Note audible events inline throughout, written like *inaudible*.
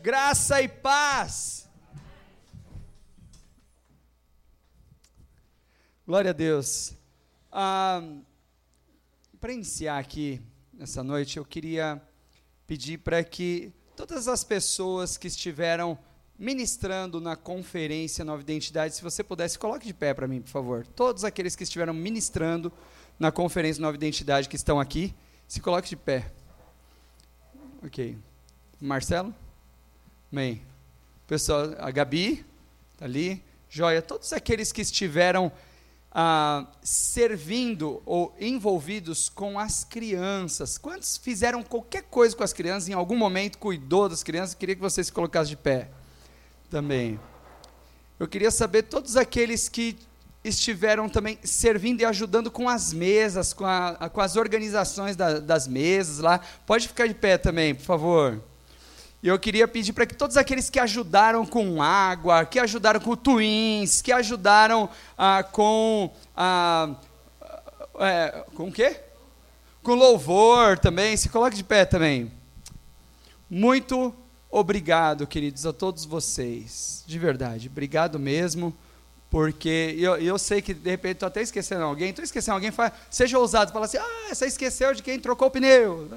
Graça e paz. Glória a Deus. Ah, para iniciar aqui nessa noite, eu queria pedir para que todas as pessoas que estiveram ministrando na conferência Nova Identidade, se você pudesse, coloque de pé para mim, por favor. Todos aqueles que estiveram ministrando na conferência Nova Identidade que estão aqui, se coloque de pé. Ok. Marcelo? Amém. Pessoal, a Gabi, tá ali. Joia. Todos aqueles que estiveram ah, servindo ou envolvidos com as crianças. Quantos fizeram qualquer coisa com as crianças, em algum momento cuidou das crianças? Queria que você se colocasse de pé também. Eu queria saber todos aqueles que estiveram também servindo e ajudando com as mesas, com, a, com as organizações da, das mesas lá. Pode ficar de pé também, por favor. E eu queria pedir para que todos aqueles que ajudaram com água, que ajudaram com twins, que ajudaram ah, com. Ah, é, com o quê? Com louvor também, se coloque de pé também. Muito obrigado, queridos, a todos vocês. De verdade, obrigado mesmo. Porque eu, eu sei que de repente estou até esquecendo alguém, estou esquecendo alguém, fala, seja ousado, fala assim, ah, você esqueceu de quem trocou o pneu.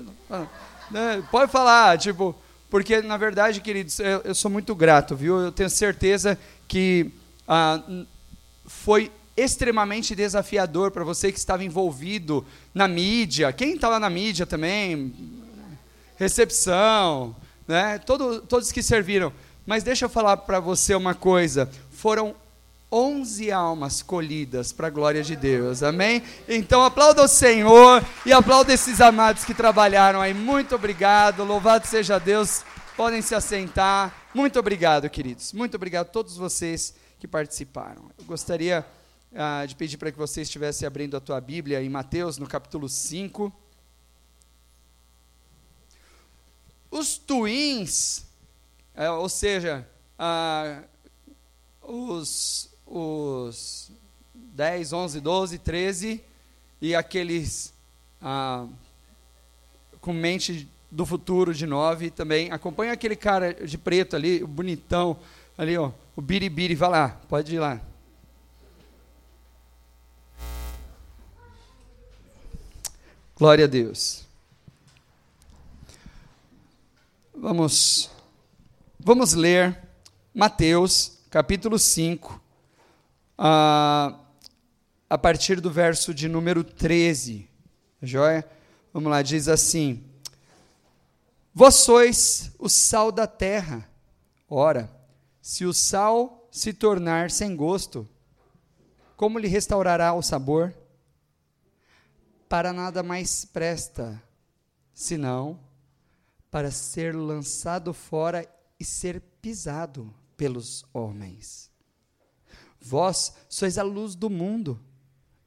Né, pode falar, tipo, porque, na verdade, queridos, eu, eu sou muito grato, viu? Eu tenho certeza que ah, foi extremamente desafiador para você que estava envolvido na mídia. Quem estava na mídia também? Recepção, né? Todo, todos que serviram. Mas deixa eu falar para você uma coisa. Foram 11 almas colhidas para a glória de Deus, amém? Então aplauda o Senhor e aplauda esses amados que trabalharam aí. Muito obrigado, louvado seja Deus. Podem se assentar. Muito obrigado, queridos. Muito obrigado a todos vocês que participaram. Eu gostaria ah, de pedir para que você estivesse abrindo a tua Bíblia em Mateus, no capítulo 5. Os twins, é, ou seja, ah, os os 10, 11, 12, 13 e aqueles ah, com mente do futuro de 9 também. Acompanha aquele cara de preto ali, bonitão ali, ó, o biribiri, vai lá, pode ir lá. Glória a Deus. Vamos vamos ler Mateus capítulo 5 a, a partir do verso de número 13. Joia? Vamos lá, diz assim: Vós sois o sal da terra. Ora, se o sal se tornar sem gosto, como lhe restaurará o sabor? Para nada mais presta, senão para ser lançado fora e ser pisado pelos homens. Vós sois a luz do mundo.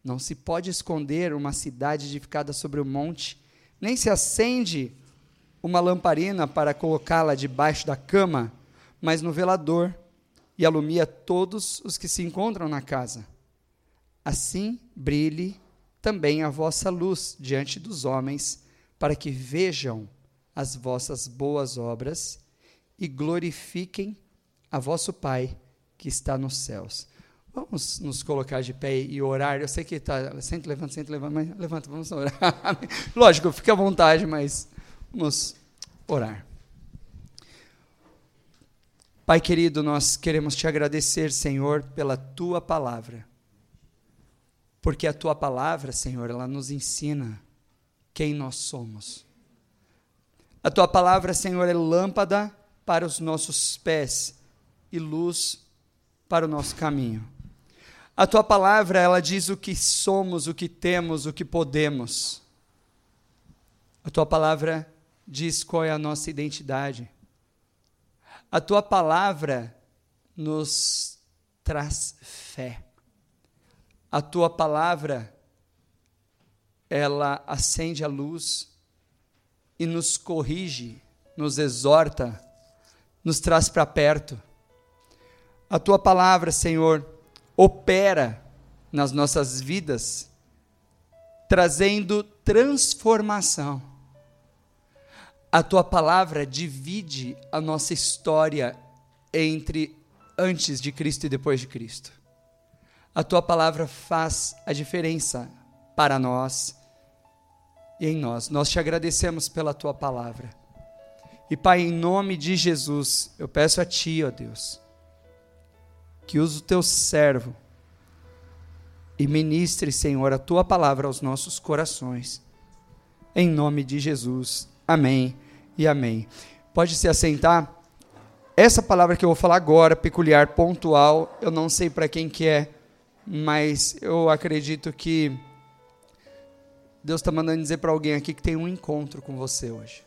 Não se pode esconder uma cidade edificada sobre o um monte, nem se acende uma lamparina para colocá-la debaixo da cama, mas no velador, e alumia todos os que se encontram na casa. Assim brilhe também a vossa luz diante dos homens, para que vejam as vossas boas obras e glorifiquem a vosso Pai que está nos céus. Vamos nos colocar de pé e orar. Eu sei que está. Sente, levanta, sente, levanta, mas levanta, vamos orar. *laughs* Lógico, fique à vontade, mas vamos orar. Pai querido, nós queremos te agradecer, Senhor, pela tua palavra. Porque a tua palavra, Senhor, ela nos ensina quem nós somos. A tua palavra, Senhor, é lâmpada para os nossos pés e luz para o nosso caminho. A tua palavra, ela diz o que somos, o que temos, o que podemos. A tua palavra diz qual é a nossa identidade. A tua palavra nos traz fé. A tua palavra, ela acende a luz e nos corrige, nos exorta, nos traz para perto. A tua palavra, Senhor, opera nas nossas vidas, trazendo transformação. A tua palavra divide a nossa história entre antes de Cristo e depois de Cristo. A tua palavra faz a diferença para nós e em nós. Nós te agradecemos pela tua palavra. E Pai, em nome de Jesus, eu peço a ti, ó Deus, que use o teu servo e ministre, Senhor, a tua palavra aos nossos corações. Em nome de Jesus. Amém e amém. Pode se assentar. Essa palavra que eu vou falar agora, peculiar, pontual, eu não sei para quem que é, mas eu acredito que Deus está mandando dizer para alguém aqui que tem um encontro com você hoje.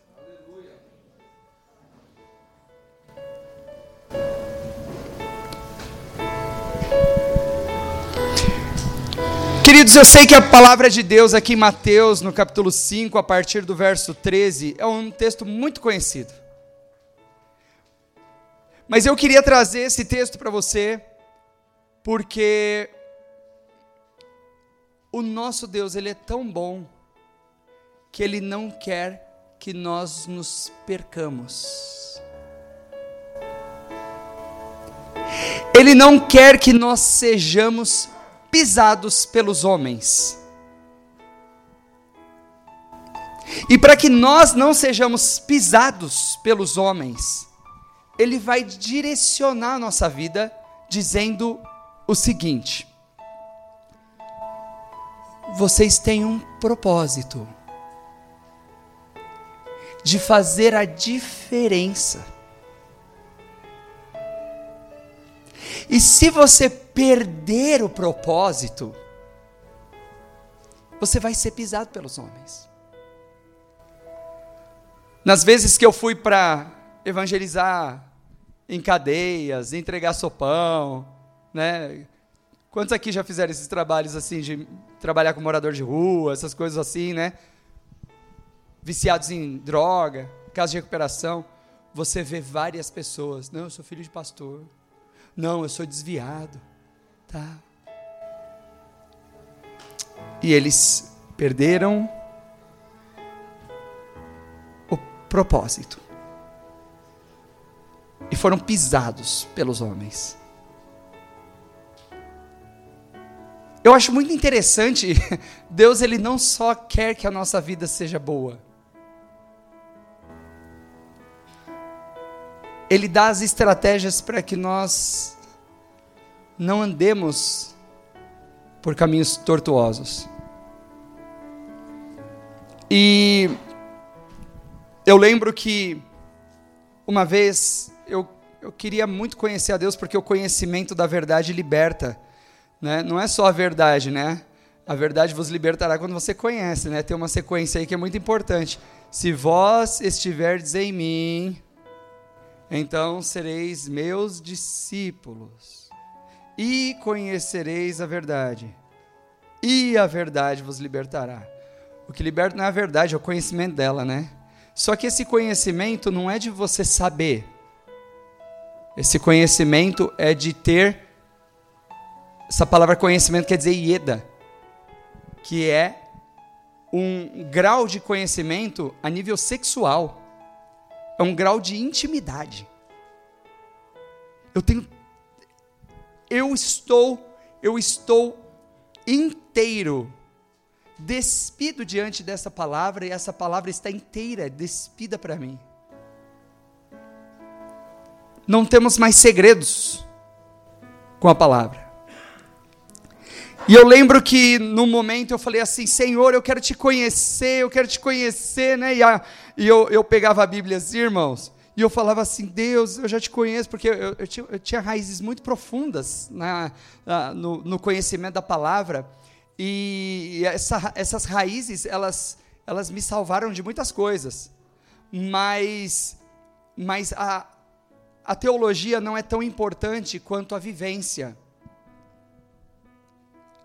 Queridos, eu sei que a palavra de Deus aqui em Mateus, no capítulo 5, a partir do verso 13, é um texto muito conhecido. Mas eu queria trazer esse texto para você, porque o nosso Deus, ele é tão bom que ele não quer que nós nos percamos. Ele não quer que nós sejamos pisados pelos homens. E para que nós não sejamos pisados pelos homens, ele vai direcionar a nossa vida dizendo o seguinte: vocês têm um propósito de fazer a diferença. E se você perder o propósito, você vai ser pisado pelos homens. Nas vezes que eu fui para evangelizar em cadeias, entregar sopão, né? Quantos aqui já fizeram esses trabalhos assim de trabalhar com morador de rua, essas coisas assim, né? Viciados em droga, caso de recuperação, você vê várias pessoas. Não, eu sou filho de pastor. Não, eu sou desviado. Tá? E eles perderam o propósito. E foram pisados pelos homens. Eu acho muito interessante, *laughs* Deus ele não só quer que a nossa vida seja boa. Ele dá as estratégias para que nós não andemos por caminhos tortuosos. E eu lembro que uma vez eu, eu queria muito conhecer a Deus porque o conhecimento da verdade liberta. Né? Não é só a verdade, né? A verdade vos libertará quando você conhece, né? Tem uma sequência aí que é muito importante. Se vós estiverdes em mim, então sereis meus discípulos, e conhecereis a verdade, e a verdade vos libertará. O que liberta não é a verdade, é o conhecimento dela, né? Só que esse conhecimento não é de você saber, esse conhecimento é de ter essa palavra conhecimento quer dizer ieda, que é um grau de conhecimento a nível sexual. É um grau de intimidade. Eu tenho eu estou eu estou inteiro despido diante dessa palavra e essa palavra está inteira, despida para mim. Não temos mais segredos com a palavra. E eu lembro que no momento eu falei assim, Senhor, eu quero te conhecer, eu quero te conhecer, né? E, a, e eu, eu pegava a Bíblia assim, irmãos, e eu falava assim, Deus, eu já te conheço, porque eu, eu, tinha, eu tinha, raízes muito profundas na, na, no, no, conhecimento da palavra, e essa, essas raízes, elas, elas me salvaram de muitas coisas, mas, mas a, a teologia não é tão importante quanto a vivência.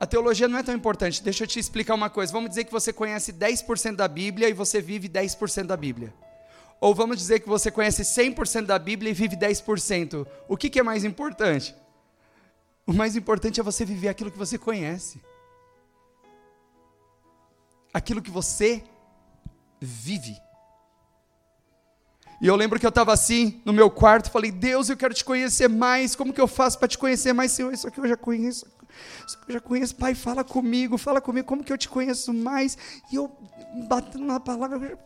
A teologia não é tão importante. Deixa eu te explicar uma coisa. Vamos dizer que você conhece 10% da Bíblia e você vive 10% da Bíblia. Ou vamos dizer que você conhece 100% da Bíblia e vive 10%. O que, que é mais importante? O mais importante é você viver aquilo que você conhece. Aquilo que você vive. E eu lembro que eu estava assim, no meu quarto, falei, Deus, eu quero te conhecer mais, como que eu faço para te conhecer mais, Senhor? Isso aqui eu já conheço, isso aqui eu já conheço, Pai, fala comigo, fala comigo, como que eu te conheço mais? E eu, batendo na palavra,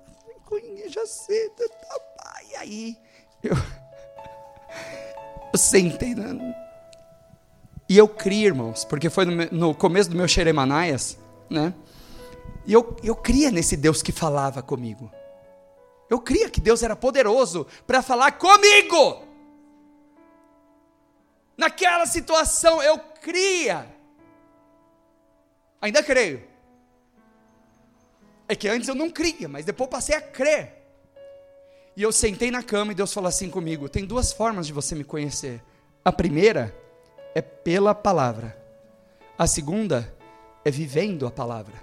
conheço, sei, tá, tá, pai. E aí, eu, eu sentei, na, e eu criei, irmãos, porque foi no, no começo do meu Xeremanaias, né? E eu, eu cria nesse Deus que falava comigo. Eu cria que Deus era poderoso para falar comigo. Naquela situação eu cria. Ainda creio. É que antes eu não cria, mas depois passei a crer. E eu sentei na cama e Deus falou assim comigo: tem duas formas de você me conhecer. A primeira é pela palavra. A segunda é vivendo a palavra.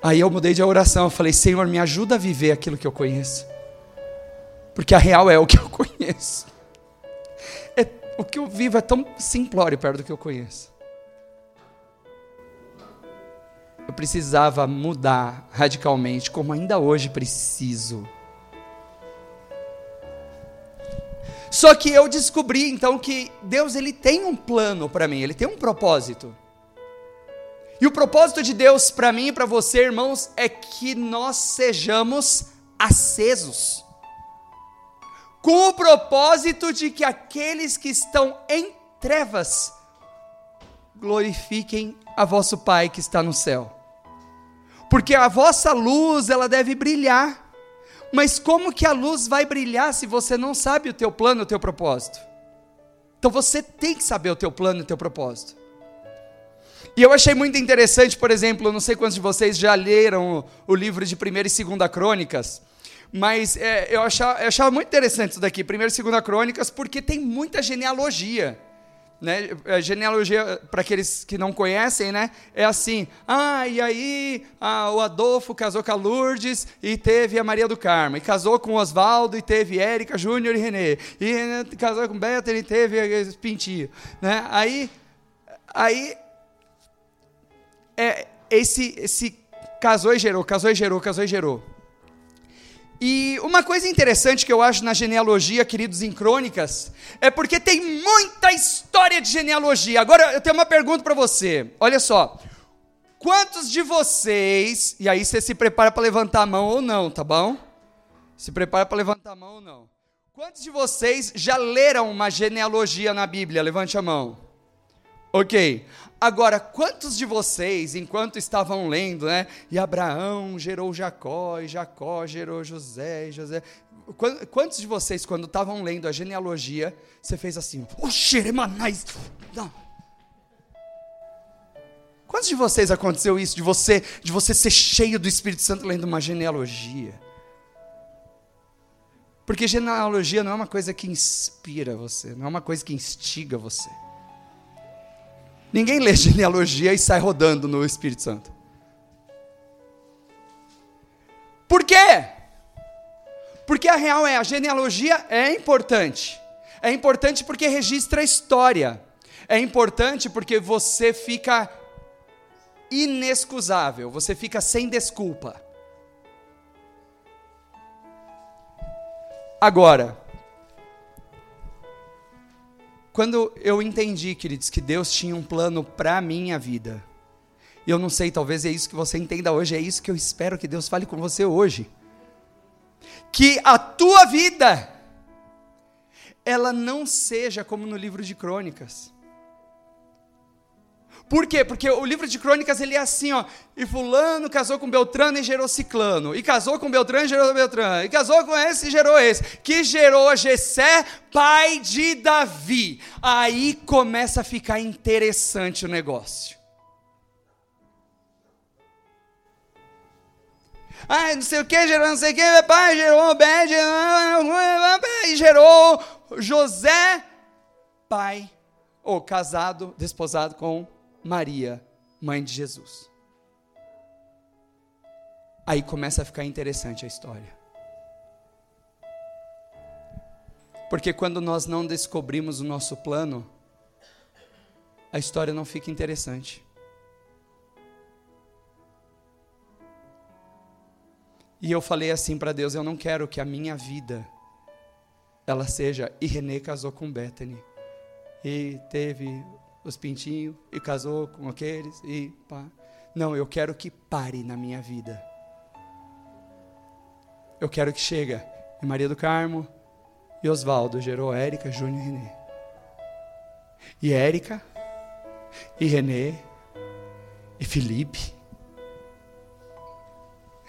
Aí eu mudei de oração, eu falei: Senhor, me ajuda a viver aquilo que eu conheço. Porque a real é o que eu *laughs* conheço. É, o que eu vivo é tão simplório perto do que eu conheço. Precisava mudar radicalmente, como ainda hoje preciso. Só que eu descobri então que Deus ele tem um plano para mim, ele tem um propósito. E o propósito de Deus para mim e para você, irmãos, é que nós sejamos acesos. Com o propósito de que aqueles que estão em trevas glorifiquem a vosso Pai que está no céu. Porque a vossa luz, ela deve brilhar. Mas como que a luz vai brilhar se você não sabe o teu plano, o teu propósito? Então você tem que saber o teu plano o teu propósito. E eu achei muito interessante, por exemplo, não sei quantos de vocês já leram o, o livro de 1 e 2 Crônicas, mas é, eu, achava, eu achava muito interessante isso daqui, 1 e 2 Crônicas, porque tem muita genealogia. Né? A genealogia, para aqueles que não conhecem, né? é assim: ah, e aí o Adolfo casou com a Lourdes e teve a Maria do Carmo, e casou com o Oswaldo e teve Érica, Júnior e Renê, e casou com Beto e teve Pintinho. Né? Aí, aí é, esse, esse casou e gerou, casou e gerou, casou e gerou. E uma coisa interessante que eu acho na genealogia, queridos em crônicas, é porque tem muita história de genealogia. Agora eu tenho uma pergunta para você. Olha só. Quantos de vocês, e aí você se prepara para levantar a mão ou não, tá bom? Se prepara para levantar a mão ou não. Quantos de vocês já leram uma genealogia na Bíblia? Levante a mão. Ok. Agora, quantos de vocês, enquanto estavam lendo, né? E Abraão gerou Jacó, e Jacó gerou José, e José. Quantos de vocês, quando estavam lendo a genealogia, você fez assim, o xeremanais. Não. Quantos de vocês aconteceu isso, de você, de você ser cheio do Espírito Santo lendo uma genealogia? Porque genealogia não é uma coisa que inspira você, não é uma coisa que instiga você. Ninguém lê *laughs* genealogia e sai rodando no Espírito Santo. Por quê? Porque a real é, a genealogia é importante. É importante porque registra a história. É importante porque você fica inexcusável, você fica sem desculpa. Agora, quando eu entendi, queridos, que Deus tinha um plano para minha vida, e eu não sei, talvez é isso que você entenda hoje, é isso que eu espero que Deus fale com você hoje. Que a tua vida, ela não seja como no livro de crônicas. Por quê? Porque o livro de crônicas ele é assim, ó. E fulano casou com Beltrano e gerou Ciclano. E casou com Beltrano e gerou Beltrano. E casou com esse e gerou esse. Que gerou Jessé, pai de Davi. Aí começa a ficar interessante o negócio. Ah, não sei o que, gerou não sei o que, pai, gerou Obed, e gerou José, pai, ou casado, desposado com Maria, mãe de Jesus. Aí começa a ficar interessante a história. Porque quando nós não descobrimos o nosso plano, a história não fica interessante. E eu falei assim para Deus: eu não quero que a minha vida ela seja. E Renê casou com Bethany. E teve os pintinhos, e casou com aqueles, e pá. Não, eu quero que pare na minha vida. Eu quero que chega e Maria do Carmo e Oswaldo gerou Érica, Júnior e Renê. E Érica, e Renê, e Felipe,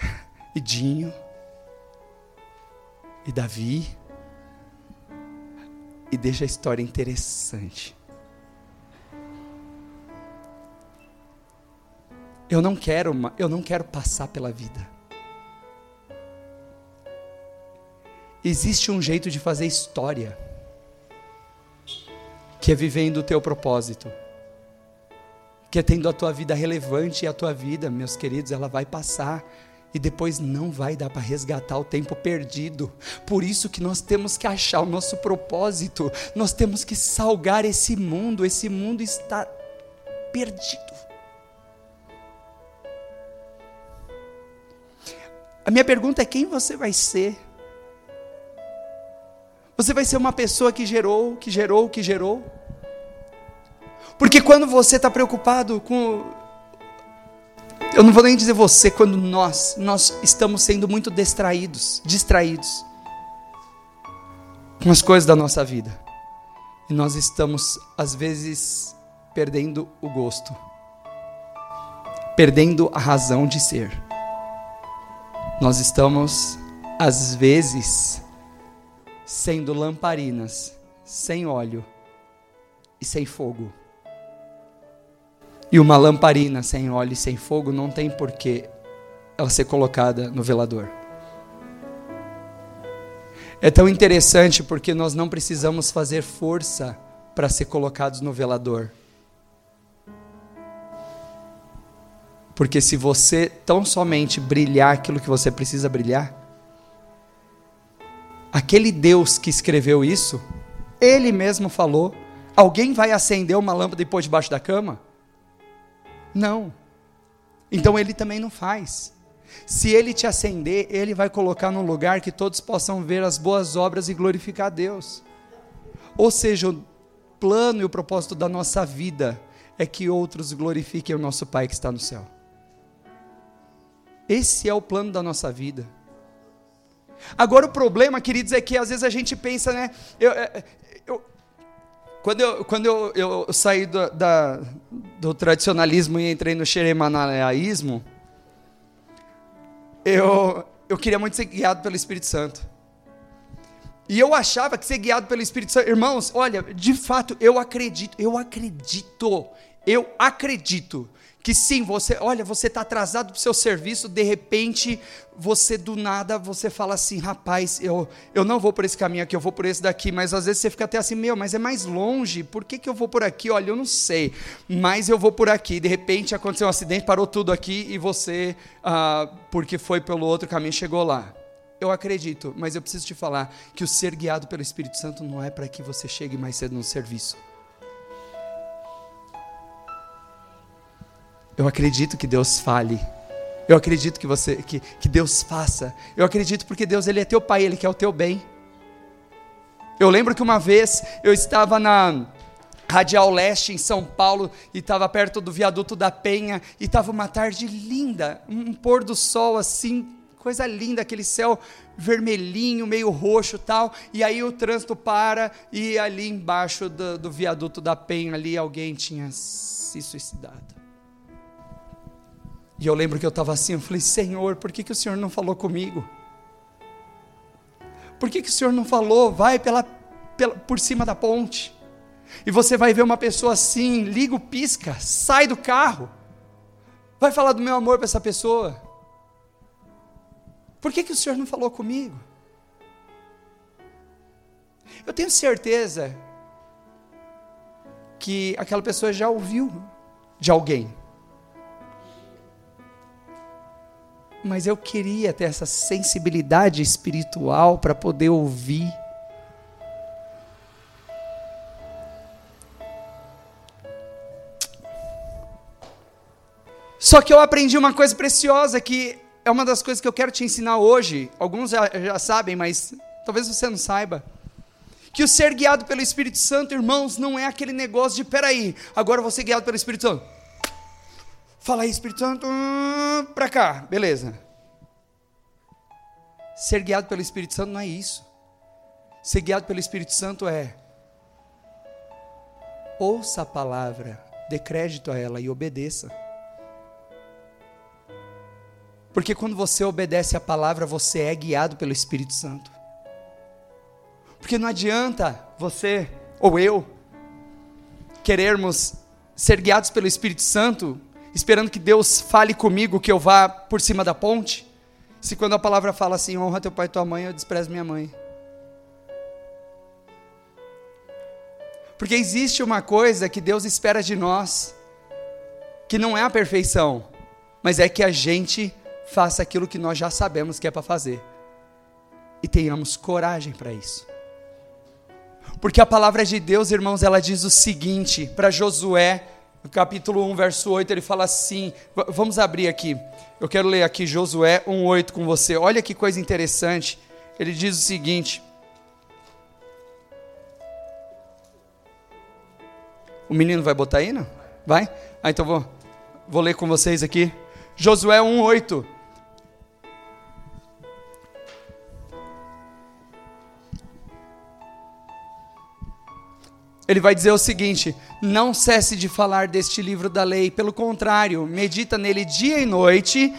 *laughs* e Dinho, e Davi, e deixa a história interessante. Eu não quero, eu não quero passar pela vida. Existe um jeito de fazer história, que é vivendo o teu propósito, que é tendo a tua vida relevante e a tua vida, meus queridos, ela vai passar e depois não vai dar para resgatar o tempo perdido. Por isso que nós temos que achar o nosso propósito. Nós temos que salgar esse mundo. Esse mundo está perdido. A minha pergunta é quem você vai ser? Você vai ser uma pessoa que gerou, que gerou, que gerou? Porque quando você está preocupado com eu não vou nem dizer você, quando nós, nós estamos sendo muito distraídos, distraídos com as coisas da nossa vida. E nós estamos, às vezes, perdendo o gosto, perdendo a razão de ser. Nós estamos, às vezes, sendo lamparinas sem óleo e sem fogo. E uma lamparina sem óleo e sem fogo não tem porquê ela ser colocada no velador. É tão interessante porque nós não precisamos fazer força para ser colocados no velador. Porque se você tão somente brilhar aquilo que você precisa brilhar, aquele Deus que escreveu isso, ele mesmo falou: alguém vai acender uma lâmpada e pôr debaixo da cama? Não. Então ele também não faz. Se ele te acender, ele vai colocar num lugar que todos possam ver as boas obras e glorificar a Deus. Ou seja, o plano e o propósito da nossa vida é que outros glorifiquem o nosso Pai que está no céu. Esse é o plano da nossa vida. Agora o problema, queridos, é que às vezes a gente pensa, né? Eu, é, eu, quando eu, quando eu, eu saí do, da, do tradicionalismo e entrei no xeremanaiaísmo, eu, eu queria muito ser guiado pelo Espírito Santo. E eu achava que ser guiado pelo Espírito Santo, irmãos, olha, de fato, eu acredito, eu acredito, eu acredito que sim, você, olha, você está atrasado para o seu serviço, de repente, você do nada, você fala assim, rapaz, eu, eu não vou por esse caminho aqui, eu vou por esse daqui, mas às vezes você fica até assim, meu, mas é mais longe, por que, que eu vou por aqui? Olha, eu não sei, mas eu vou por aqui, de repente aconteceu um acidente, parou tudo aqui e você, ah, porque foi pelo outro caminho, chegou lá. Eu acredito, mas eu preciso te falar que o ser guiado pelo Espírito Santo não é para que você chegue mais cedo no serviço. Eu acredito que Deus fale. Eu acredito que você que, que Deus faça. Eu acredito porque Deus ele é teu pai, ele quer o teu bem. Eu lembro que uma vez eu estava na Radial Leste em São Paulo e estava perto do viaduto da Penha e estava uma tarde linda, um pôr do sol assim, coisa linda, aquele céu vermelhinho, meio roxo tal, e aí o trânsito para e ali embaixo do, do viaduto da Penha ali alguém tinha se suicidado. E eu lembro que eu estava assim, eu falei, Senhor, por que, que o Senhor não falou comigo? Por que, que o Senhor não falou, vai pela, pela, por cima da ponte? E você vai ver uma pessoa assim, liga o pisca, sai do carro, vai falar do meu amor para essa pessoa. Por que, que o Senhor não falou comigo? Eu tenho certeza que aquela pessoa já ouviu de alguém. Mas eu queria ter essa sensibilidade espiritual para poder ouvir. Só que eu aprendi uma coisa preciosa que é uma das coisas que eu quero te ensinar hoje. Alguns já, já sabem, mas talvez você não saiba. Que o ser guiado pelo Espírito Santo, irmãos, não é aquele negócio de peraí, agora eu vou ser guiado pelo Espírito Santo. Fala aí, Espírito Santo, hum, para cá, beleza. Ser guiado pelo Espírito Santo não é isso. Ser guiado pelo Espírito Santo é ouça a palavra, dê crédito a ela e obedeça. Porque quando você obedece a palavra, você é guiado pelo Espírito Santo. Porque não adianta você ou eu querermos ser guiados pelo Espírito Santo, esperando que Deus fale comigo que eu vá por cima da ponte, se quando a palavra fala assim, honra teu pai e tua mãe, eu desprezo minha mãe. Porque existe uma coisa que Deus espera de nós, que não é a perfeição, mas é que a gente faça aquilo que nós já sabemos que é para fazer. E tenhamos coragem para isso. Porque a palavra de Deus, irmãos, ela diz o seguinte para Josué, no capítulo 1, verso 8, ele fala assim: vamos abrir aqui. Eu quero ler aqui Josué 1:8 com você. Olha que coisa interessante. Ele diz o seguinte: O menino vai botar aí, não? Vai? Ah, então vou, vou ler com vocês aqui. Josué 1:8. Ele vai dizer o seguinte: não cesse de falar deste livro da lei, pelo contrário, medita nele dia e noite,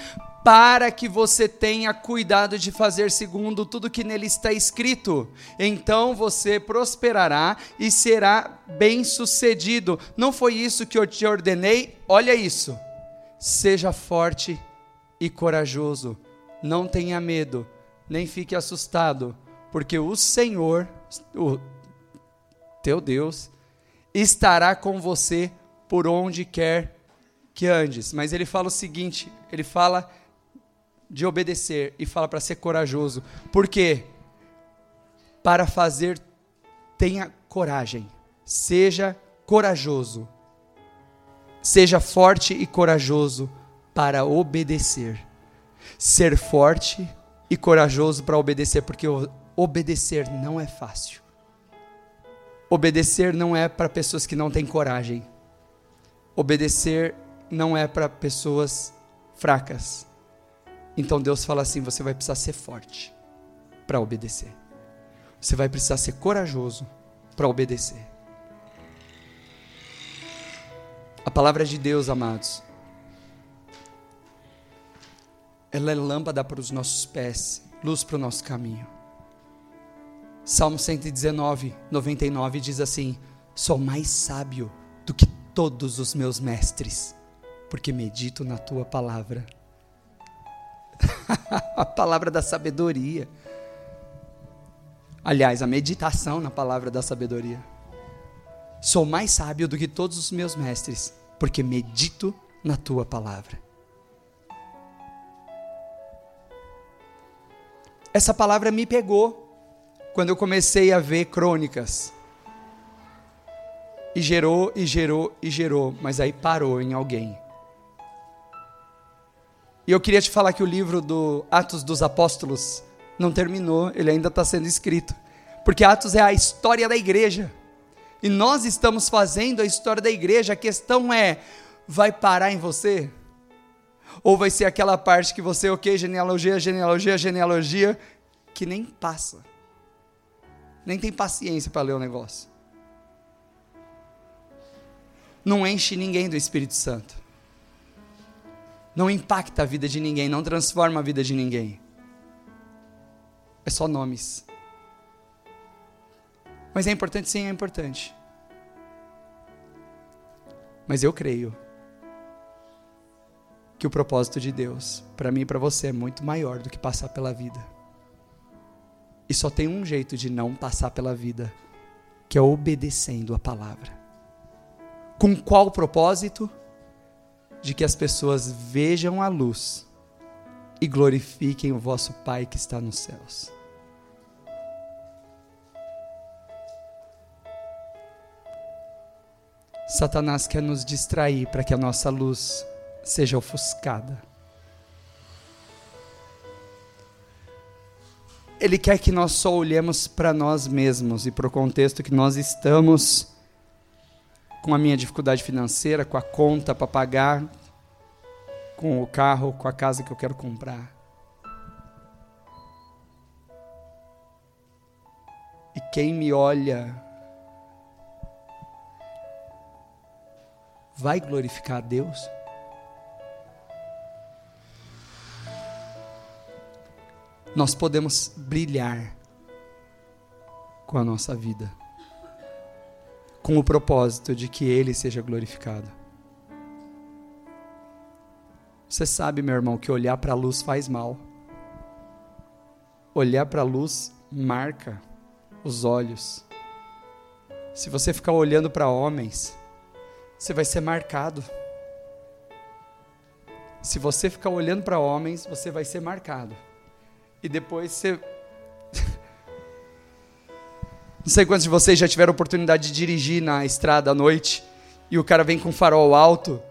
para que você tenha cuidado de fazer segundo tudo que nele está escrito. Então você prosperará e será bem-sucedido. Não foi isso que eu te ordenei? Olha isso. Seja forte e corajoso. Não tenha medo, nem fique assustado, porque o Senhor, o teu Deus, estará com você por onde quer que andes. Mas ele fala o seguinte: ele fala de obedecer e fala para ser corajoso. Por quê? Para fazer, tenha coragem, seja corajoso, seja forte e corajoso para obedecer. Ser forte e corajoso para obedecer, porque obedecer não é fácil. Obedecer não é para pessoas que não têm coragem. Obedecer não é para pessoas fracas. Então Deus fala assim: você vai precisar ser forte para obedecer. Você vai precisar ser corajoso para obedecer. A palavra de Deus, amados, ela é lâmpada para os nossos pés, luz para o nosso caminho. Salmo 119, 99 diz assim: Sou mais sábio do que todos os meus mestres, porque medito na tua palavra. *laughs* a palavra da sabedoria. Aliás, a meditação na palavra da sabedoria. Sou mais sábio do que todos os meus mestres, porque medito na tua palavra. Essa palavra me pegou quando eu comecei a ver crônicas. E gerou, e gerou, e gerou, mas aí parou em alguém. E eu queria te falar que o livro do Atos dos Apóstolos não terminou, ele ainda está sendo escrito. Porque Atos é a história da igreja. E nós estamos fazendo a história da igreja. A questão é: vai parar em você? Ou vai ser aquela parte que você, ok, genealogia, genealogia, genealogia, que nem passa nem tem paciência para ler o negócio. Não enche ninguém do Espírito Santo. Não impacta a vida de ninguém, não transforma a vida de ninguém. É só nomes. Mas é importante, sim, é importante. Mas eu creio que o propósito de Deus, para mim e para você, é muito maior do que passar pela vida. E só tem um jeito de não passar pela vida, que é obedecendo a palavra. Com qual propósito? De que as pessoas vejam a luz e glorifiquem o vosso Pai que está nos céus. Satanás quer nos distrair para que a nossa luz seja ofuscada. Ele quer que nós só olhemos para nós mesmos e para o contexto que nós estamos com a minha dificuldade financeira, com a conta para pagar, com o carro, com a casa que eu quero comprar. E quem me olha vai glorificar a Deus? Nós podemos brilhar com a nossa vida, com o propósito de que Ele seja glorificado. Você sabe, meu irmão, que olhar para a luz faz mal. Olhar para a luz marca os olhos. Se você ficar olhando para homens, você vai ser marcado. Se você ficar olhando para homens, você vai ser marcado e depois você. *laughs* Não sei quantos de vocês já tiveram oportunidade de dirigir na estrada à noite e o cara vem com farol alto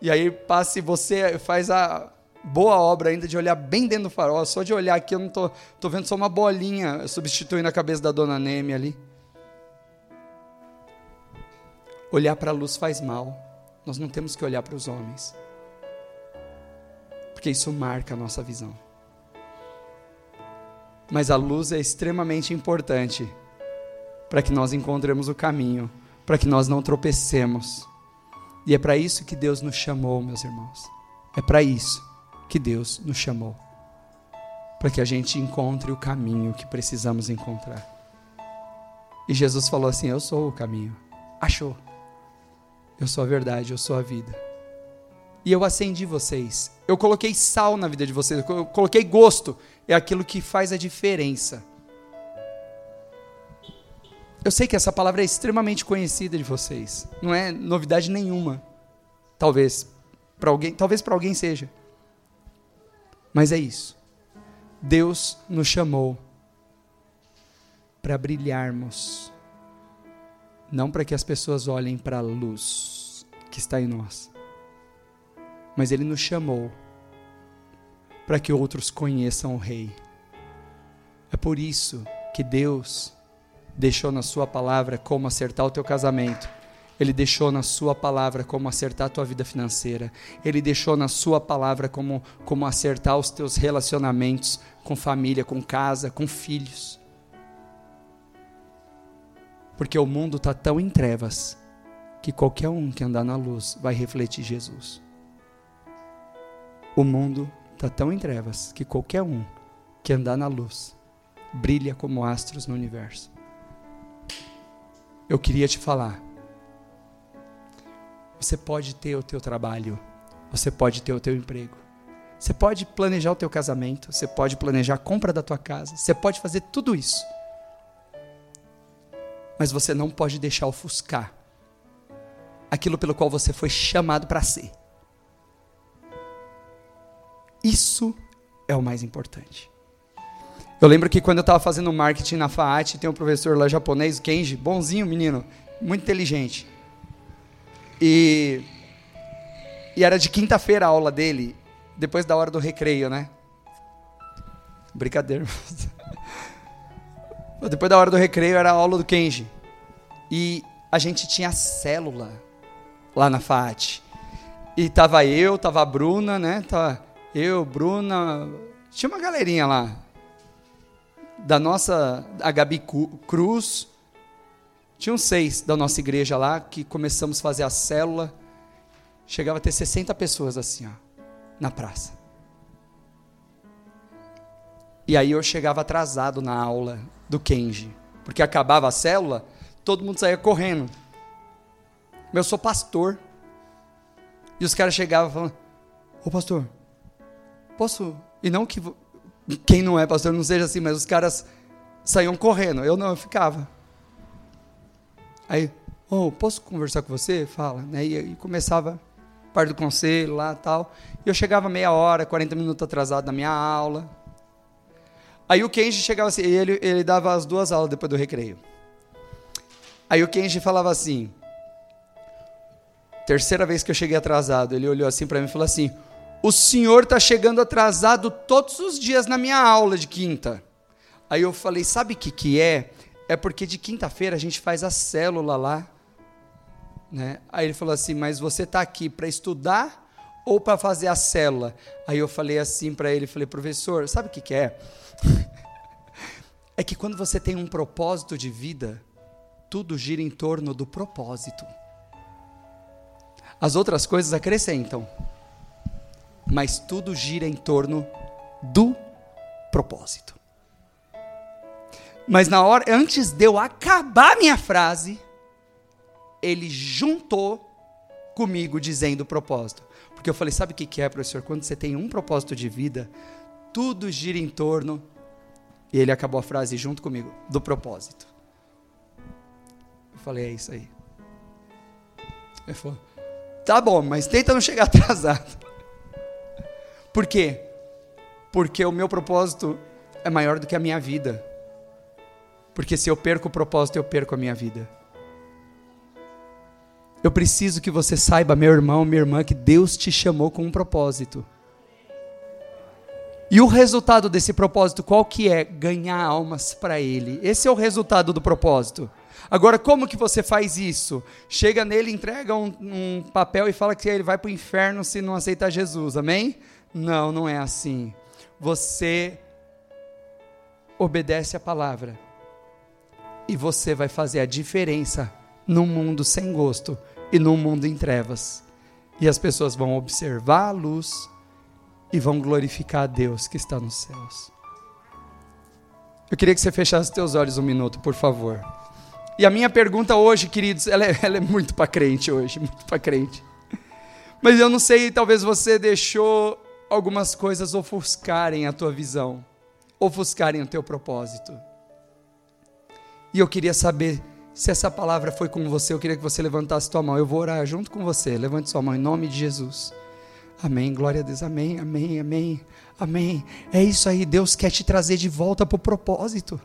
e aí passa e você faz a boa obra ainda de olhar bem dentro do farol. Só de olhar aqui eu não tô, tô vendo só uma bolinha substituindo a cabeça da dona Neme ali. Olhar para a luz faz mal. Nós não temos que olhar para os homens. Porque isso marca a nossa visão. Mas a luz é extremamente importante para que nós encontremos o caminho, para que nós não tropecemos. E é para isso que Deus nos chamou, meus irmãos. É para isso que Deus nos chamou. Para que a gente encontre o caminho que precisamos encontrar. E Jesus falou assim: Eu sou o caminho. Achou. Eu sou a verdade, eu sou a vida. E eu acendi vocês. Eu coloquei sal na vida de vocês. Eu coloquei gosto é aquilo que faz a diferença. Eu sei que essa palavra é extremamente conhecida de vocês, não é novidade nenhuma. Talvez para alguém, talvez para alguém seja. Mas é isso. Deus nos chamou para brilharmos, não para que as pessoas olhem para a luz que está em nós, mas Ele nos chamou para que outros conheçam o Rei. É por isso que Deus deixou na Sua palavra como acertar o teu casamento. Ele deixou na Sua palavra como acertar a tua vida financeira. Ele deixou na Sua palavra como, como acertar os teus relacionamentos com família, com casa, com filhos. Porque o mundo está tão em trevas que qualquer um que andar na luz vai refletir Jesus. O mundo está tão em trevas que qualquer um que andar na luz brilha como astros no universo. Eu queria te falar. Você pode ter o teu trabalho, você pode ter o teu emprego. Você pode planejar o teu casamento, você pode planejar a compra da tua casa, você pode fazer tudo isso. Mas você não pode deixar ofuscar aquilo pelo qual você foi chamado para ser. Isso é o mais importante. Eu lembro que quando eu estava fazendo marketing na FAAT, tem um professor lá japonês, Kenji, bonzinho menino, muito inteligente. E, e era de quinta-feira a aula dele, depois da hora do recreio, né? Brincadeira. *laughs* depois da hora do recreio era a aula do Kenji. E a gente tinha célula lá na FAAT. E tava eu, tava a Bruna, né? Tava eu, Bruna, tinha uma galerinha lá. Da nossa, a Gabi Cruz, tinham seis da nossa igreja lá, que começamos a fazer a célula. Chegava a ter 60 pessoas assim, ó, na praça. E aí eu chegava atrasado na aula do Kenji, porque acabava a célula, todo mundo saía correndo. Eu sou pastor. E os caras chegavam falando: Ô pastor, posso. E não que quem não é pastor não seja assim, mas os caras saíam correndo. Eu não, eu ficava. Aí, oh, posso conversar com você? Fala. Né? E, e começava parte do conselho lá tal. E eu chegava meia hora, 40 minutos atrasado na minha aula. Aí o Kenji chegava assim, ele, ele dava as duas aulas depois do recreio. Aí o Kenji falava assim, terceira vez que eu cheguei atrasado, ele olhou assim para mim e falou assim: o senhor está chegando atrasado todos os dias na minha aula de quinta. Aí eu falei: Sabe o que, que é? É porque de quinta-feira a gente faz a célula lá. Né? Aí ele falou assim: Mas você está aqui para estudar ou para fazer a célula? Aí eu falei assim para ele: falei, Professor, sabe o que, que é? *laughs* é que quando você tem um propósito de vida, tudo gira em torno do propósito. As outras coisas acrescentam, mas tudo gira em torno do propósito. Mas na hora, antes de eu acabar minha frase, ele juntou comigo dizendo o propósito. Porque eu falei, sabe o que é, professor? Quando você tem um propósito de vida, tudo gira em torno, e ele acabou a frase junto comigo, do propósito. Eu falei, é isso aí. Ele falou, tá bom, mas tenta não chegar *laughs* atrasado. Por quê? Porque o meu propósito é maior do que a minha vida. Porque se eu perco o propósito, eu perco a minha vida. Eu preciso que você saiba, meu irmão, minha irmã, que Deus te chamou com um propósito. E o resultado desse propósito qual que é? Ganhar almas para ele. Esse é o resultado do propósito. Agora, como que você faz isso? Chega nele, entrega um, um papel e fala que ele vai para o inferno se não aceitar Jesus, amém? Não, não é assim. Você obedece a palavra e você vai fazer a diferença num mundo sem gosto e num mundo em trevas. E as pessoas vão observar a luz e vão glorificar a Deus que está nos céus. Eu queria que você fechasse seus olhos um minuto, por favor. E a minha pergunta hoje, queridos, ela é, *laughs* ela é muito para crente hoje, muito para crente. Mas eu não sei, talvez você deixou algumas coisas ofuscarem a tua visão, ofuscarem o teu propósito. E eu queria saber se essa palavra foi com você, eu queria que você levantasse tua mão. Eu vou orar junto com você. Levante sua mão em nome de Jesus. Amém. Glória a Deus. Amém. Amém. Amém. Amém. É isso aí. Deus quer te trazer de volta para o propósito.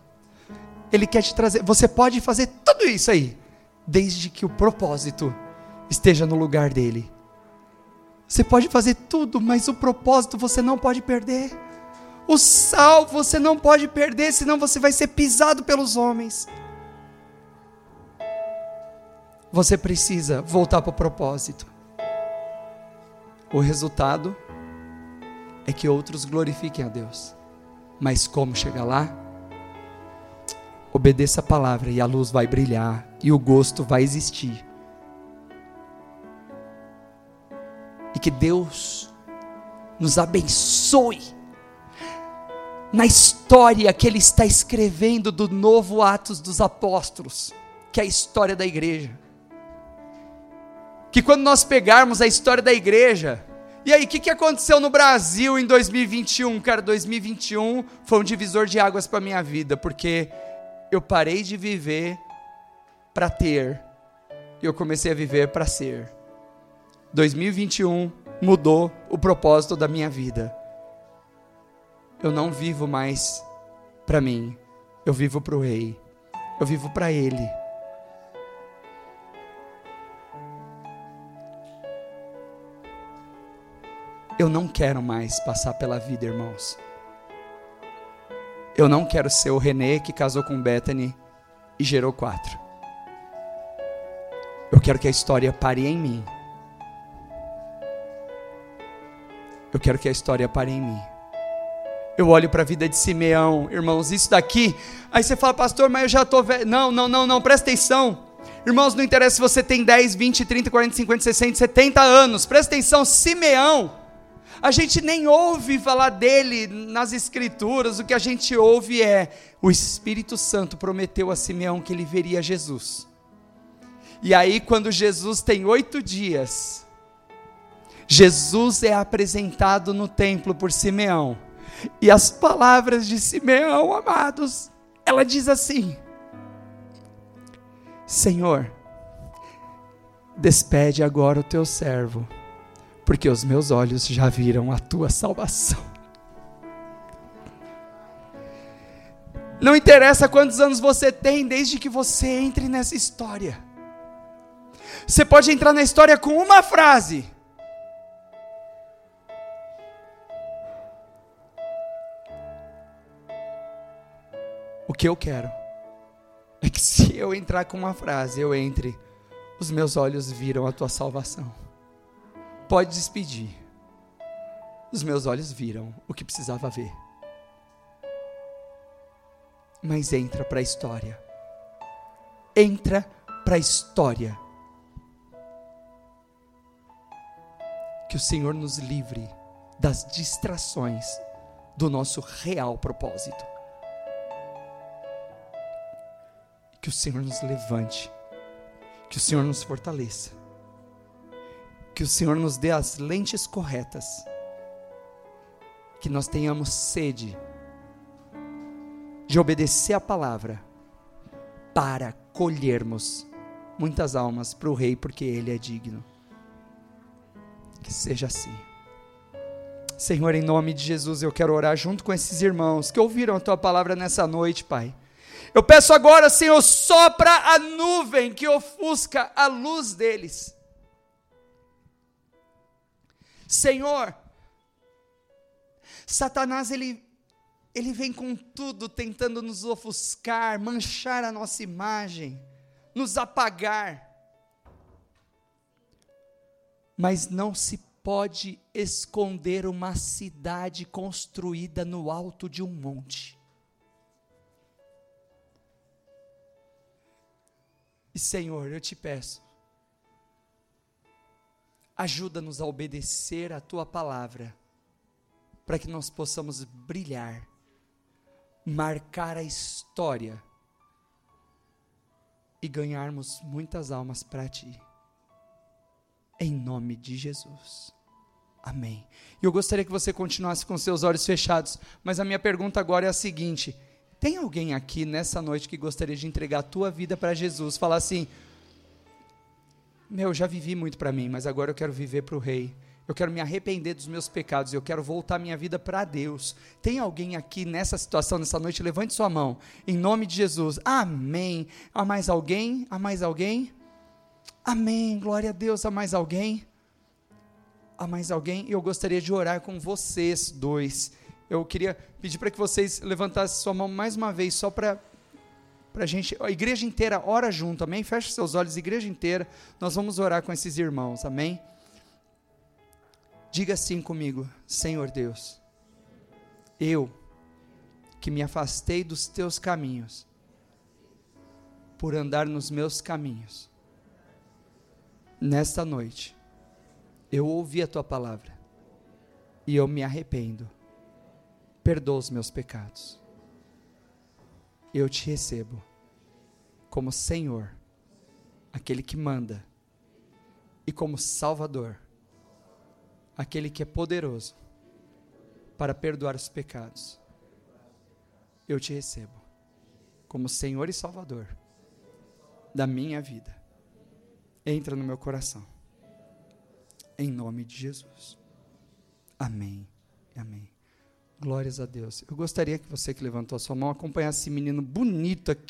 Ele quer te trazer. Você pode fazer tudo isso aí, desde que o propósito esteja no lugar dele. Você pode fazer tudo, mas o propósito você não pode perder. O sal você não pode perder, senão você vai ser pisado pelos homens. Você precisa voltar para o propósito. O resultado é que outros glorifiquem a Deus. Mas como chegar lá? Obedeça a palavra e a luz vai brilhar e o gosto vai existir. Que Deus nos abençoe na história que Ele está escrevendo do novo Atos dos Apóstolos, que é a história da igreja. Que quando nós pegarmos a história da igreja, e aí, o que, que aconteceu no Brasil em 2021? Cara, 2021 foi um divisor de águas para minha vida, porque eu parei de viver para ter e eu comecei a viver para ser. 2021 mudou o propósito da minha vida. Eu não vivo mais para mim, eu vivo para o Rei, eu vivo para Ele. Eu não quero mais passar pela vida, irmãos, eu não quero ser o René que casou com Bethany e gerou quatro. Eu quero que a história pare em mim. Eu quero que a história pare em mim. Eu olho para a vida de Simeão, irmãos, isso daqui. Aí você fala, pastor, mas eu já estou velho. Não, não, não, não, presta atenção. Irmãos, não interessa se você tem 10, 20, 30, 40, 50, 60, 70 anos. Presta atenção, Simeão a gente nem ouve falar dele nas Escrituras, o que a gente ouve é: o Espírito Santo prometeu a Simeão que ele veria Jesus. E aí, quando Jesus tem oito dias, Jesus é apresentado no templo por Simeão. E as palavras de Simeão, amados, ela diz assim: Senhor, despede agora o teu servo porque os meus olhos já viram a tua salvação. Não interessa quantos anos você tem, desde que você entre nessa história. Você pode entrar na história com uma frase. O que eu quero é que se eu entrar com uma frase, eu entre, os meus olhos viram a tua salvação. Pode despedir. Os meus olhos viram o que precisava ver. Mas entra para a história. Entra para a história. Que o Senhor nos livre das distrações do nosso real propósito. Que o Senhor nos levante, que o Senhor nos fortaleça, que o Senhor nos dê as lentes corretas, que nós tenhamos sede de obedecer a palavra para colhermos muitas almas para o Rei, porque Ele é digno. Que seja assim. Senhor, em nome de Jesus, eu quero orar junto com esses irmãos que ouviram a tua palavra nessa noite, Pai. Eu peço agora, Senhor, sopra a nuvem que ofusca a luz deles. Senhor, Satanás ele ele vem com tudo tentando nos ofuscar, manchar a nossa imagem, nos apagar. Mas não se pode esconder uma cidade construída no alto de um monte. E Senhor, eu te peço, ajuda-nos a obedecer a tua palavra, para que nós possamos brilhar, marcar a história e ganharmos muitas almas para ti em nome de Jesus. Amém. E eu gostaria que você continuasse com seus olhos fechados, mas a minha pergunta agora é a seguinte: tem alguém aqui nessa noite que gostaria de entregar a tua vida para Jesus? Falar assim: Meu, já vivi muito para mim, mas agora eu quero viver para o Rei. Eu quero me arrepender dos meus pecados, eu quero voltar minha vida para Deus. Tem alguém aqui nessa situação, nessa noite? Levante sua mão, em nome de Jesus. Amém. Há mais alguém? Há mais alguém? Amém, glória a Deus. Há mais alguém? Há mais alguém? Eu gostaria de orar com vocês dois. Eu queria pedir para que vocês levantassem sua mão mais uma vez, só para a gente, a igreja inteira ora junto, amém? Feche seus olhos, igreja inteira, nós vamos orar com esses irmãos, amém? Diga assim comigo, Senhor Deus, eu que me afastei dos teus caminhos, por andar nos meus caminhos, nesta noite, eu ouvi a tua palavra e eu me arrependo. Perdoa os meus pecados. Eu te recebo como Senhor, aquele que manda, e como Salvador, aquele que é poderoso para perdoar os pecados. Eu te recebo como Senhor e Salvador da minha vida entra no meu coração. Em nome de Jesus. Amém. Amém. Glórias a Deus. Eu gostaria que você que levantou a sua mão acompanhasse esse menino bonito aqui.